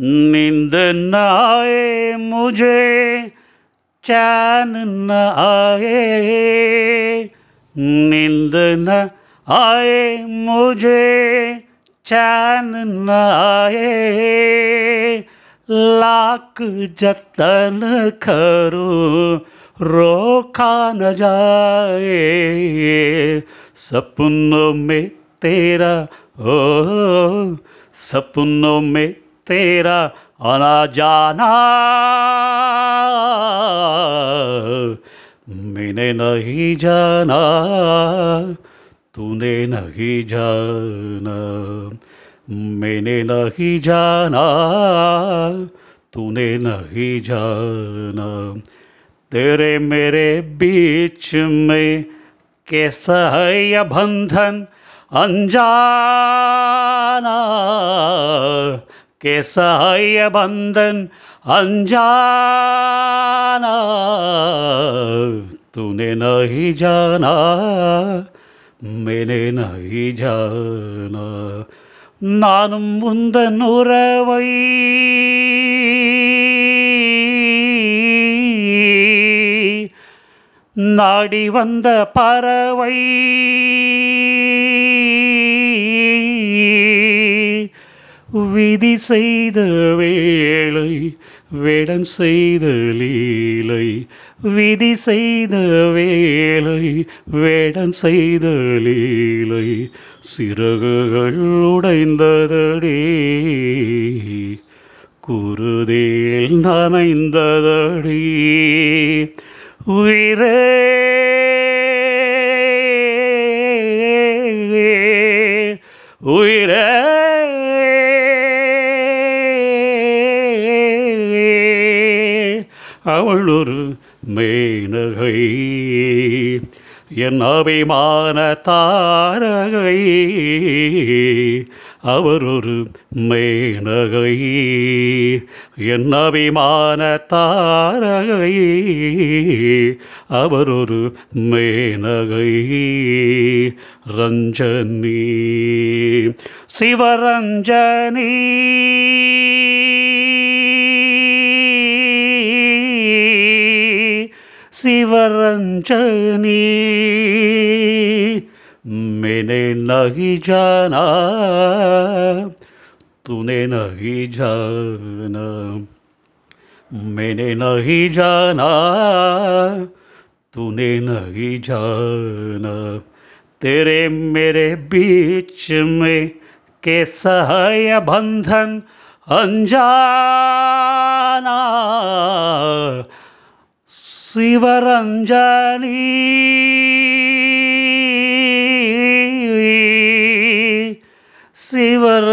नींद न आए, मुझे चैन न आए। नींद न आए, मुझे चैन न आए। लाख जतन करूँ रोका न जाए। सपनों में तेरा, ओ, सपनों में तेरा आना जाना मैंने नहीं जाना, तूने नहीं जाना। मैंने नहीं जाना, तूने नहीं जाना। तेरे मेरे बीच में कैसा है यह बंधन, अनजाना? कैसा है यह बंधन अनजाना तूने नहीं जाना मैंने नहीं जाना நானும் உந்தன் உறவை நாடி வந்த பறவை விதி செய்த வேளை வேடன் செய்த லீலை. விதி செய்த வேளை வேடன் செய்த லீலை. சிறகுகள் உடைந்ததடி குருதேல் நனைந்ததடி. உயிரே உயிரே அவள் ஒரு மேனகை. என் அபிமான தாரகை. அவர் ஒரு மேனகை. என் அபிமான தாரகை. அவர் ஒரு மேனகை. ரஞ்சனி சிவரஞ்சனி. शिवरंजनी मैंने नहीं जाना, तूने नहीं जाना। मैंने नहीं जाना, तूने नहीं जाना। तेरे मेरे बीच में कैसा है यह बंधन, अनजाना। சிவரஞ்சனி. சிவரஞ்சனி.